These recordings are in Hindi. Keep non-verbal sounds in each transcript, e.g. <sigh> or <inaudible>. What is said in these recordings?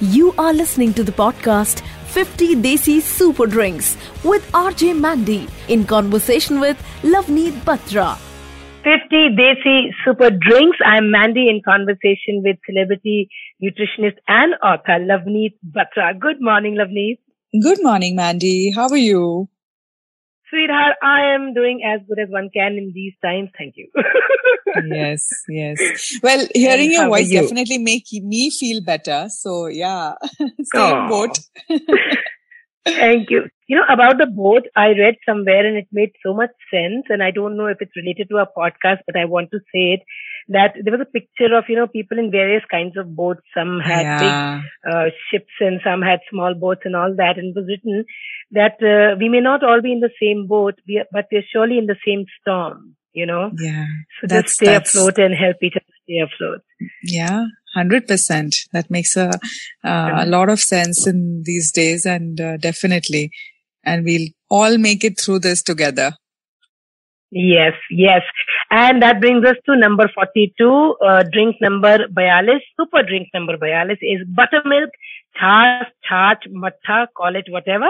You are listening to the podcast 50 Desi Super Drinks with RJ Mandy in conversation with Lavneet Batra. 50 Desi Super Drinks. I'm Mandy in conversation with celebrity nutritionist and author Lavneet Batra. Good morning, Lavneet. Good morning, Mandy. How are you? Sweetheart, I am doing as good as one can in these times. Thank you. <laughs> yes, yes. <laughs> Well, hearing your voice you? definitely make me feel better. So yeah, <laughs> same boat. <laughs> Thank you. You know, about the boat, I read somewhere and it made so much sense. And I don't know if it's related to our podcast, but I want to say it that there was a picture of, you know, people in various kinds of boats. Some had yeah. big uh, ships and some had small boats and all that. And it was written that uh, we may not all be in the same boat, but we're surely in the same storm, you know? Yeah. So just stay afloat and help each other stay afloat. Yeah. 100%. That makes a, uh, a lot of sense in these days and uh, definitely. And we'll all make it through this together. Yes, yes. And that brings us to number 42, uh, drink number 42, super drink number 42 is buttermilk, छाछ, छाछ, matha, call it whatever.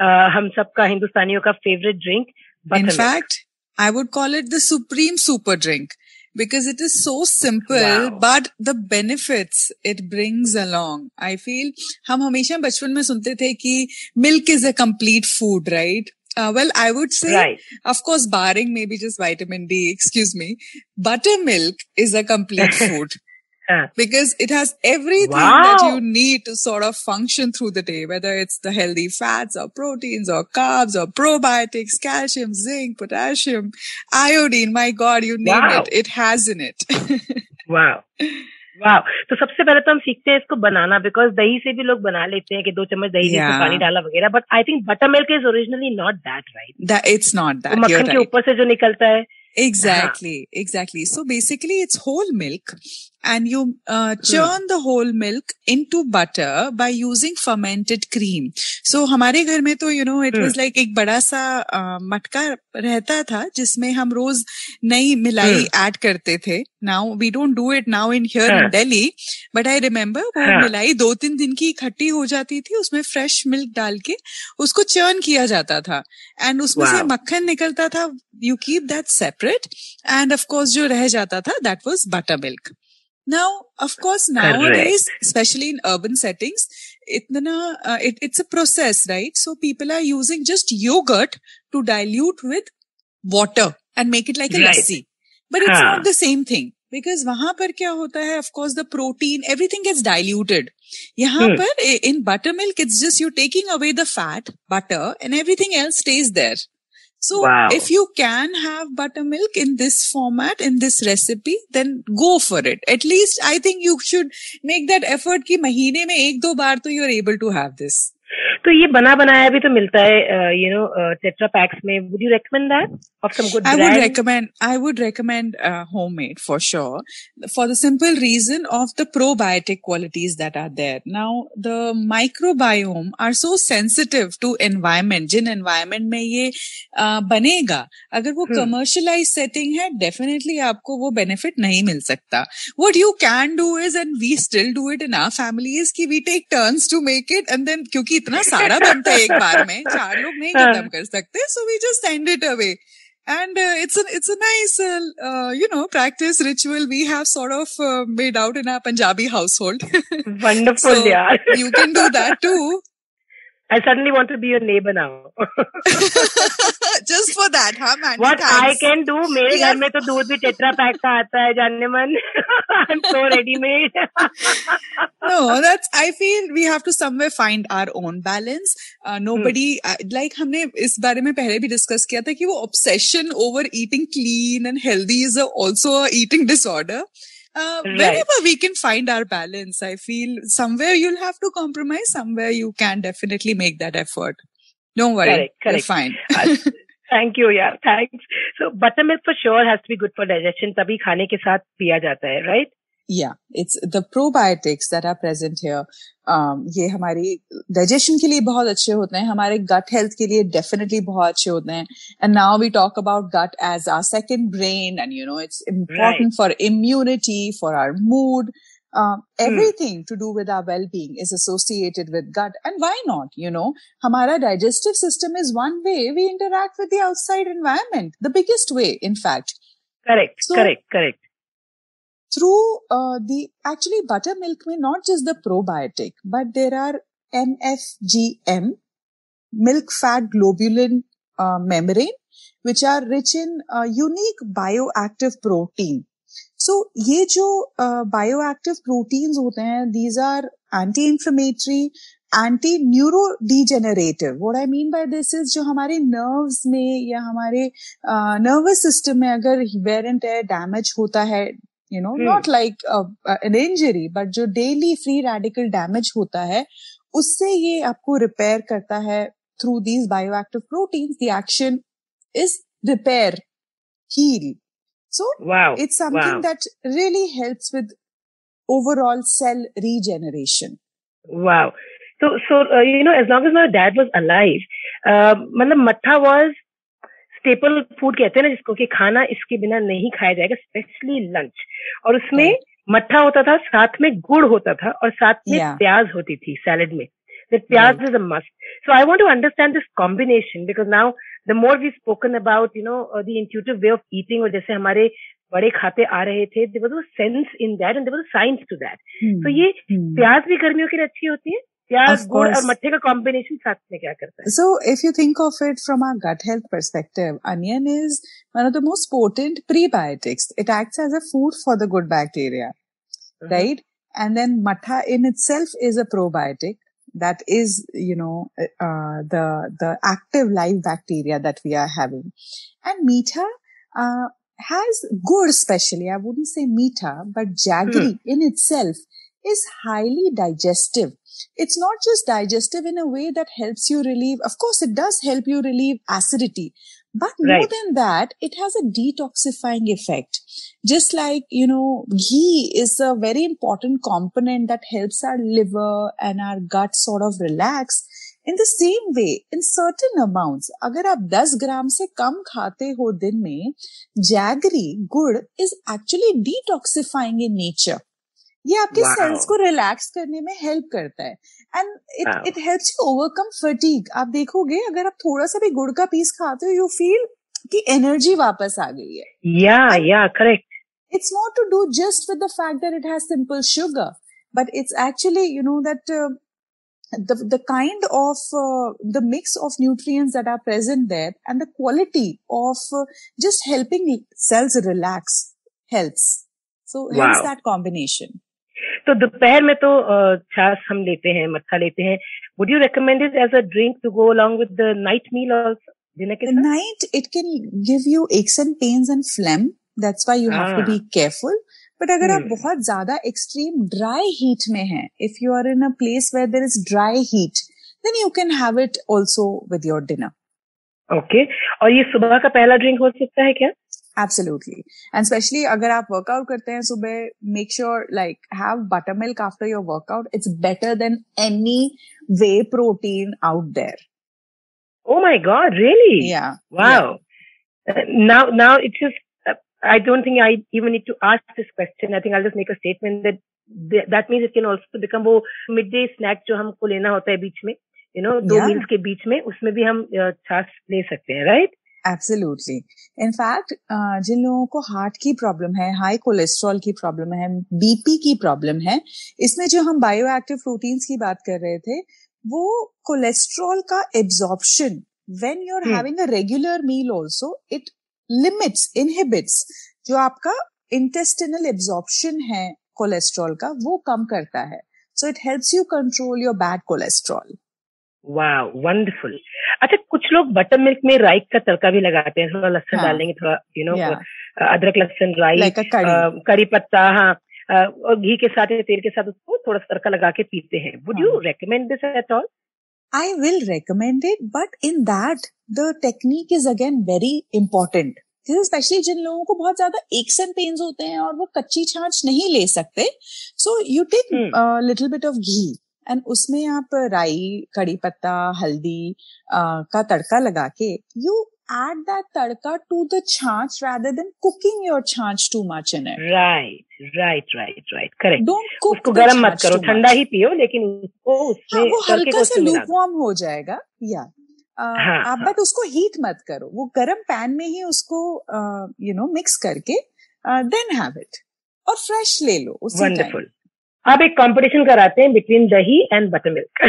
Uh, हम सबका हिंदुस्तानियों का favorite drink. In fact, I would call it the supreme super drink because it is so simple, wow. but the benefits it brings along. I feel हम हमेशा बचपन में सुनते थे कि milk is a complete food, right? Uh, well, I would say, right. of course, barring maybe just vitamin D, excuse me, buttermilk is a complete <laughs> food because it has everything wow. that you need to sort of function through the day, whether it's the healthy fats or proteins or carbs or probiotics, calcium, zinc, potassium, iodine. My God, you name wow. it. It has in it. <laughs> wow. वाह तो सबसे पहले तो हम सीखते हैं इसको बनाना बिकॉज दही से भी लोग बना लेते हैं कि दो चम्मच दही yeah. पानी डाला वगैरह but I think buttermilk is originally not that right it's not that मक्खन के ऊपर से जो निकलता है Exactly, exactly. So basically it's whole milk and you uh, churn hmm. the whole milk into butter by using fermented cream. So हमारे घर में तो you know it hmm. was like एक बड़ा सा uh, मटका रहता था जिसमें हम रोज नई मिलाई hmm. ऐड करते थे. Now we don't do it now in here in Delhi, but I remember वो मिलाई दो तीन दिन की इकट्ठी हो जाती थी उसमें फ्रेश मिल्क डाल के उसको चर्न किया जाता था एंड उसमें से मक्खन निकलता था you keep that separate and of course जो रह जाता था that was butter milk now of course nowadays especially in urban settings itna, uh, it, it's a process right so people are using just yogurt to dilute with water and make it like a right. lassi but it's not the same thing because वहां पर क्या होता है of course the protein everything gets diluted यहाँ hmm. पर in buttermilk it's just you're taking away the fat butter and everything else stays there so wow. if you can have buttermilk in this format, in this recipe, then go for it. At least I think you should make that effort ki mahine mein ek do baar to you're able to have this. तो ये बना बनाया भी तो मिलता है यू नो टेट्रा पैक्स में। Would you recommend that of some good I would recommend I would recommend homemade for sure for the simple reason of the probiotic qualities that are there now the microbiome are so sensitive to environment Jin environment में ये बनेगा अगर वो hmm. कमर्शियलाइज सेटिंग है डेफिनेटली आपको वो बेनिफिट नहीं मिल सकता। What you can do is and we still do it in our families की we take turns to make it and then क्योंकि इतना सारा बनता <laughs> है एक बार में चार लोग नहीं खत्म कर सकते so we just send it away and uh, it's a it's a nice uh, uh, you know practice ritual we have sort of uh, made out in our Punjabi household. <laughs> Wonderful, so yeah. you can do that <laughs> too. I suddenly want to be your neighbor now. <laughs> Just for that, huh, man? What I can do, मेरे घर में तो दूध भी टेट्रा पैक का आता है जानने मन. I'm so ready made. <laughs> no, that's. I feel we have to somewhere find our own balance. Uh, nobody hmm. uh, like हमने इस बारे में पहले भी डिस्कस किया था कि वो obsession over eating clean and healthy is a, also a eating disorder. Uh, right. wherever we can find our balance, I feel somewhere you'll have to compromise, somewhere you can definitely make that effort. Don't worry. Correct, correct. You're fine. Uh, <laughs> thank you, yeah. Thanks. So buttermilk for sure has to be good for digestion. तभी खाने के साथ पिया जाता है, right? Yeah, it's the probiotics that are present here. Um, ये हमारी डाइजेशन के लिए बहुत अच्छे होते हैं हमारे गट हेल्थ के लिए डेफिनेटली बहुत अच्छे होते हैं and now we talk about gut as our second brain and you know it's important for immunity for our mood uh, everything hmm. to do with our well-being is associated with gut and why not you know hamara digestive system is one way we interact with the outside environment the biggest way in fact correct so, correct correct Through uh, the actually buttermilk may not just the probiotic but there are mfgm milk fat globulin uh, membrane which are rich in uh, unique bioactive protein so so, ये जो बायोएक्टिव uh, प्रोटीन्स होते हैं these are anti inflammatory anti neuro degenerative what I mean by this is जो हमारे नर्व्स में या हमारे नर्वस uh, सिस्टम में अगर वेर एंड टेयर डैमेज होता है you know not like an injury but जो डेली फ्री रेडिकल डैमेज होता है उससे ये आपको रिपेयर करता है through these bioactive proteins the action is repair heal So wow. it's something wow. that really helps with overall cell regeneration. Wow. So, so uh, you know, as long as my dad was alive, uh, मतलब मट्ठा was स्टेपल फ़ूड कहते हैं ना जिसको कि खाना इसके बिना नहीं खाया जाएगा स्पेशली लंच और उसमें मट्ठा होता था साथ में गुड़ होता था और साथ में yeah. प्याज होती थी सैलड में that Pyaz right. is a must. So I want to understand this combination because now the more we've spoken about, you know, uh, the intuitive way of eating or जैसे हमारे बड़े खाते आ रहे थे there was a sense in that and there was a science to that. Hmm. So ये hmm. प्याज भी गर्मियों के लिए अच्छी होती है प्याज गुड़ और मट्ठे का कॉम्बिनेशन साथ में क्या करता है So if you think of it from a gut health perspective, onion is one of the most potent prebiotics. It acts as a food for the good bacteria, uh-huh. right? And then matha in itself is a probiotic that is, you know, uh, the, the active live bacteria that we are having. And meetha, uh, has good especially, I wouldn't say meetha, but jaggery hmm. in itself is highly digestive. It's not just digestive in a way that helps you relieve, of course, it does help you relieve acidity, but more right. than that, it has a detoxifying effect. Just like, you know, ghee is a very important component that helps our liver and our gut sort of relax. In the same way, in certain amounts, अगर आप 10 ग्राम से कम खाते हो दिन में, jaggery, गुड़ is actually detoxifying in nature. ये आपके wow. सेल्स को रिलैक्स करने में हेल्प करता है. And it it helps you overcome fatigue आप देखोगे अगर आप थोड़ा सा भी गुड़ का पीस खाते हो यू फील कि एनर्जी वापस आ गई है. या या correct it's not to do just with the fact that it has simple sugar but it's actually you know that the the kind of uh, the mix of nutrients that are present there and the quality of uh, just helping cells relax helps. So wow. hence that combination. तो दोपहर में तो छाछ हम लेते हैं मत्था लेते हैं। Would you recommend it as a drink to go along with the night meal also dinner के night it can give you aches and pains and phlegm that's why you have to be careful but अगर आप hmm. बहुत ज़्यादा एक्सट्रीम ड्राई हीट में हैं if you are in a place where there is dry heat then you can have it also with your dinner okay और ये सुबह का पहला ड्रिंक हो सकता है क्या? एब्सोल्यूटली एंड स्पेशली अगर आप वर्कआउट करते हैं सुबह make sure like have butter milk after your workout it's better than any whey protein out there oh my god really now now it's just I don't think I even it to asked this question I think I just make a statement that that means it can also become वो मिड डे स्नैक जो हमको लेना होता है बीच में यू नो दो मील्स के बीच में उसमें भी हम uh, छाछ ले सकते हैं राइट एब्सोल्युटली इनफैक्ट जिन लोगों को हार्ट की प्रॉब्लम है हाई कोलेस्ट्रॉल की प्रॉब्लम है बीपी की प्रॉब्लम है इसमें जो हम बायो एक्टिव प्रोटीन्स की बात कर रहे थे वो कोलेस्ट्रॉल का absorption when you are having a regular meal also it limits inhibits जो आपका इंटेस्टिनल एब्जॉर्प्शन है कोलेस्ट्रॉल का वो कम करता है. So it helps you control your bad cholesterol वाह वंडरफुल अच्छा कुछ लोग बटर मिल्क में राइक का तड़का भी लगाते हैं थोड़ा लहसन हाँ. डालेंगे थोड़ा यू नो अदरक लहसन राइक करी पत्ता हाँ और घी के साथ तेल के साथ उसको थोड़ा तड़का लगा के पीते हैं। Would you recommend this at all I will recommend it, but in that the technique is again very important. Specially जिन लोगों को बहुत ज़्यादा एक्स एंड पेन्स होते हैं और वो कच्ची छाछ नहीं ले सकते so you take little bit of ghee. And उसमें आप राई कड़ी पत्ता हल्दी आ, का तड़का लगा के you add that tadka to the chach rather than cooking your chach too much in it. Right, right, right, right. Correct. Don't cook उसको गर्म मत करो ठंडा ही पियो लेकिन उसको हाँ, उसमें वो हल्का सा मिला हो जाएगा या हाँ, आप हाँ। बट उसको हीट मत करो वो गरम पैन में ही उसको यू नो मिक्स करके देन हैव इट और फ्रेश ले लो उसी टाइम वंडरफुल अब एक कंपटीशन कराते हैं बिटवीन दही एंड बटर मिल्क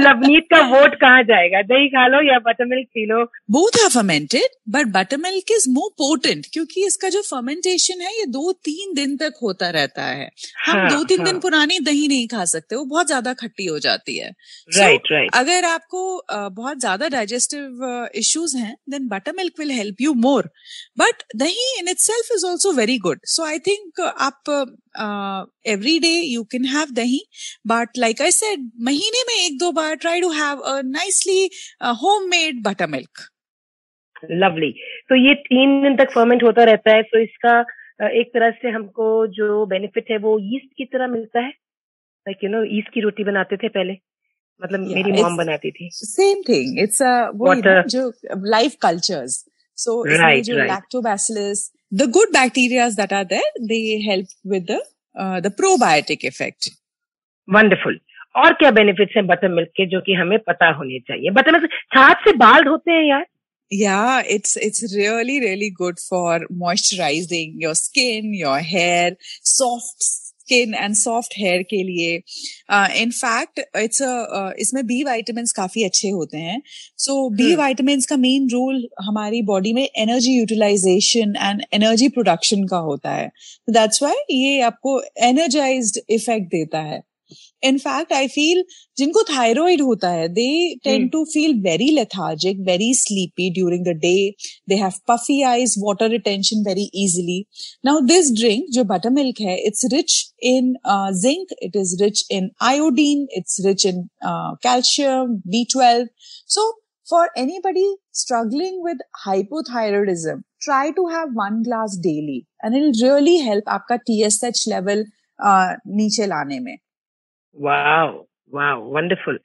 लवनीत का वोट कहाँ जाएगा? दही खा लो या बटर मिल्क पी लो? Both are fermented but butter milk is more potent क्योंकि इसका जो फर्मेंटेशन है ये दो तीन दिन तक होता रहता है। हम हाँ, दो तीन हाँ। दिन पुरानी दही नहीं खा सकते वो बहुत ज़्यादा खट्टी हो जाती है। राइट So, राइट राइट अगर आपको बहुत ज़्यादा डाइजेस्टिव इश्यूज़ हैं then butter milk will help you more but dahi in itself is also very good so I think आप every day you can have dahi but like I said महीने में एक दो बार try to have a nicely home made butter milk lovely तो ये तीन दिन तक फर्मेंट होता रहता है तो इसका एक तरह से हमको जो बेनिफिट है वो ईस्ट की तरह मिलता है? लाइक यू नो ईस्ट की रोटी बनाते थे पहले? मतलब Yeah, मेरी मॉम बनाती थी। सेम थिंग इट्स जो लाइफ कल्चर्स सो जो. Lactobacillus the good bacterias that are there they help with the the probiotic effect wonderful और क्या बेनिफिट्स हैं बटर मिल्क के जो कि हमें पता होने चाहिए? बटर मिल्क छाछ से बाल धोते हैं यार। या it's it's really really good for moisturizing your skin your hair soft skin and soft hair के लिए। इन फैक्ट इट्स इसमें बी वाइटमिन काफ़ी अच्छे होते हैं। सो बी वाइटमिन का मेन रोल हमारी बॉडी में energy utilization and energy production का होता है। दैट्स वाई ये आपको एनर्जाइज इफ़ेक्ट देता है। In fact, I feel जिनको थायराइड होता है they tend Hmm. To feel very lethargic very sleepy during the day they have puffy eyes water retention very easily now this drink जो बटर मिल्क है it's rich in zinc it is rich in iodine it's rich in calcium B twelve so for anybody struggling with hypothyroidism try to have one glass daily and it'll really help आपका TSH level uh, नीचे लाने में Wow, wow, wonderful.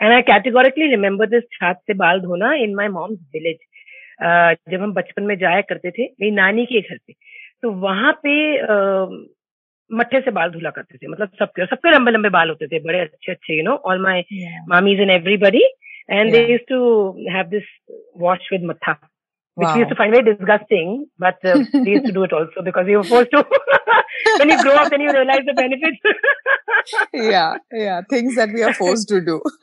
And I categorically remember this छात से बाल धोना in my mom's village. Uh, जब हम बचपन में जाया करते थे मेरी नानी के घर पे तो वहाँ पे uh, मट्ठे से बाल धुला करते थे। मतलब सबके सबके लंबे लंबे बाल होते थे बड़े अच्छे अच्छे you know all my mommy's in everybody and they used to have this wash with mattha with matha which Wow. we used to find very disgusting but uh, they used to do it also because we were forced to <laughs> when you grow up then you realize the benefits <laughs> yeah, yeah, things that we are forced to do. <laughs>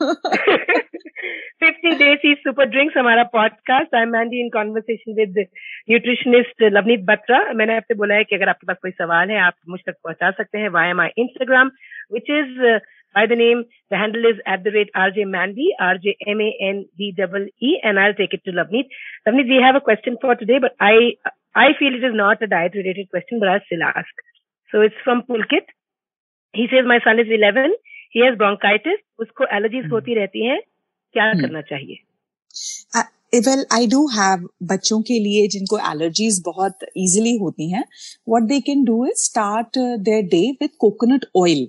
50 Days is Super Drinks हमारा podcast. I'm Mandy in conversation with the nutritionist Lavneet Batra. मैंने आपसे बोला है कि अगर आपके पास कोई सवाल है आप मुझ तक पहुंचा सकते हैं via my Instagram, which is uh, by the name, the handle is at the rate RJ Mandy, RJ M-A-N-D-E-E, and I'll take it to Lavneet. Lavneet, we have a question for today, but I, I feel it is not a diet related question, but I'll still ask. So it's from Pulkit. He says, my son is 11. He has bronchitis. उसको allergies Hmm. होती रहती हैं. क्या Hmm. करना चाहिए? वेल आई डू हैव बच्चों के लिए जिनको एलर्जीज बहुत इजीली होती हैं what they can do is start their day with coconut oil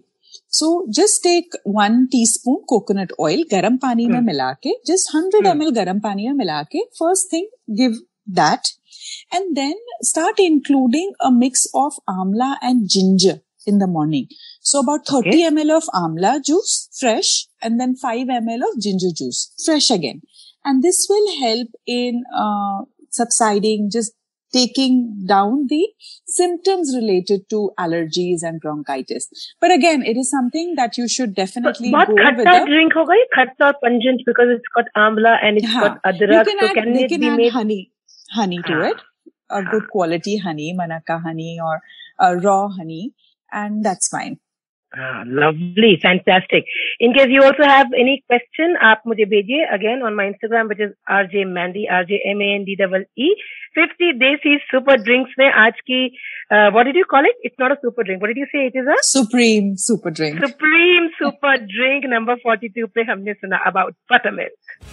So just take one teaspoon coconut oil गर्म पानी में Hmm. मिला के जस्ट हंड्रेड Hmm. एम गर्म पानी में मिला के first thing give that and then start including a mix of amla and ginger in the morning. So about 30 Okay. ml of amla juice, fresh, and then 5 ml of ginger juice, fresh again. And this will help in uh, subsiding, just taking down the symptoms related to allergies and bronchitis. But again, it is something that you should definitely but go with. Khatta drink hoga khatta pungent because it's got amla and it's Haan. got adrak. Can so add, can they it can be add made honey, honey Haan. to ah. it, a good quality honey, manaka honey or uh, raw honey, and that's fine. Ah, lovely, fantastic. In case you also have any question, आप मुझे भेजिए again on my Instagram, which is RJ Mandy, RJ M A N D double E. 50 देसी super drinks में आज की uh, what did you call it? It's not a super drink. What did you say? It is a Supreme super drink. supreme super drink number 42 पे हमने सुना about buttermilk.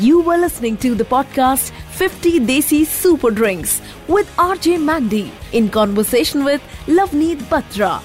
You were listening to the podcast 50 Desi Super Drinks with RJ Mandy in conversation with Lavneet Batra.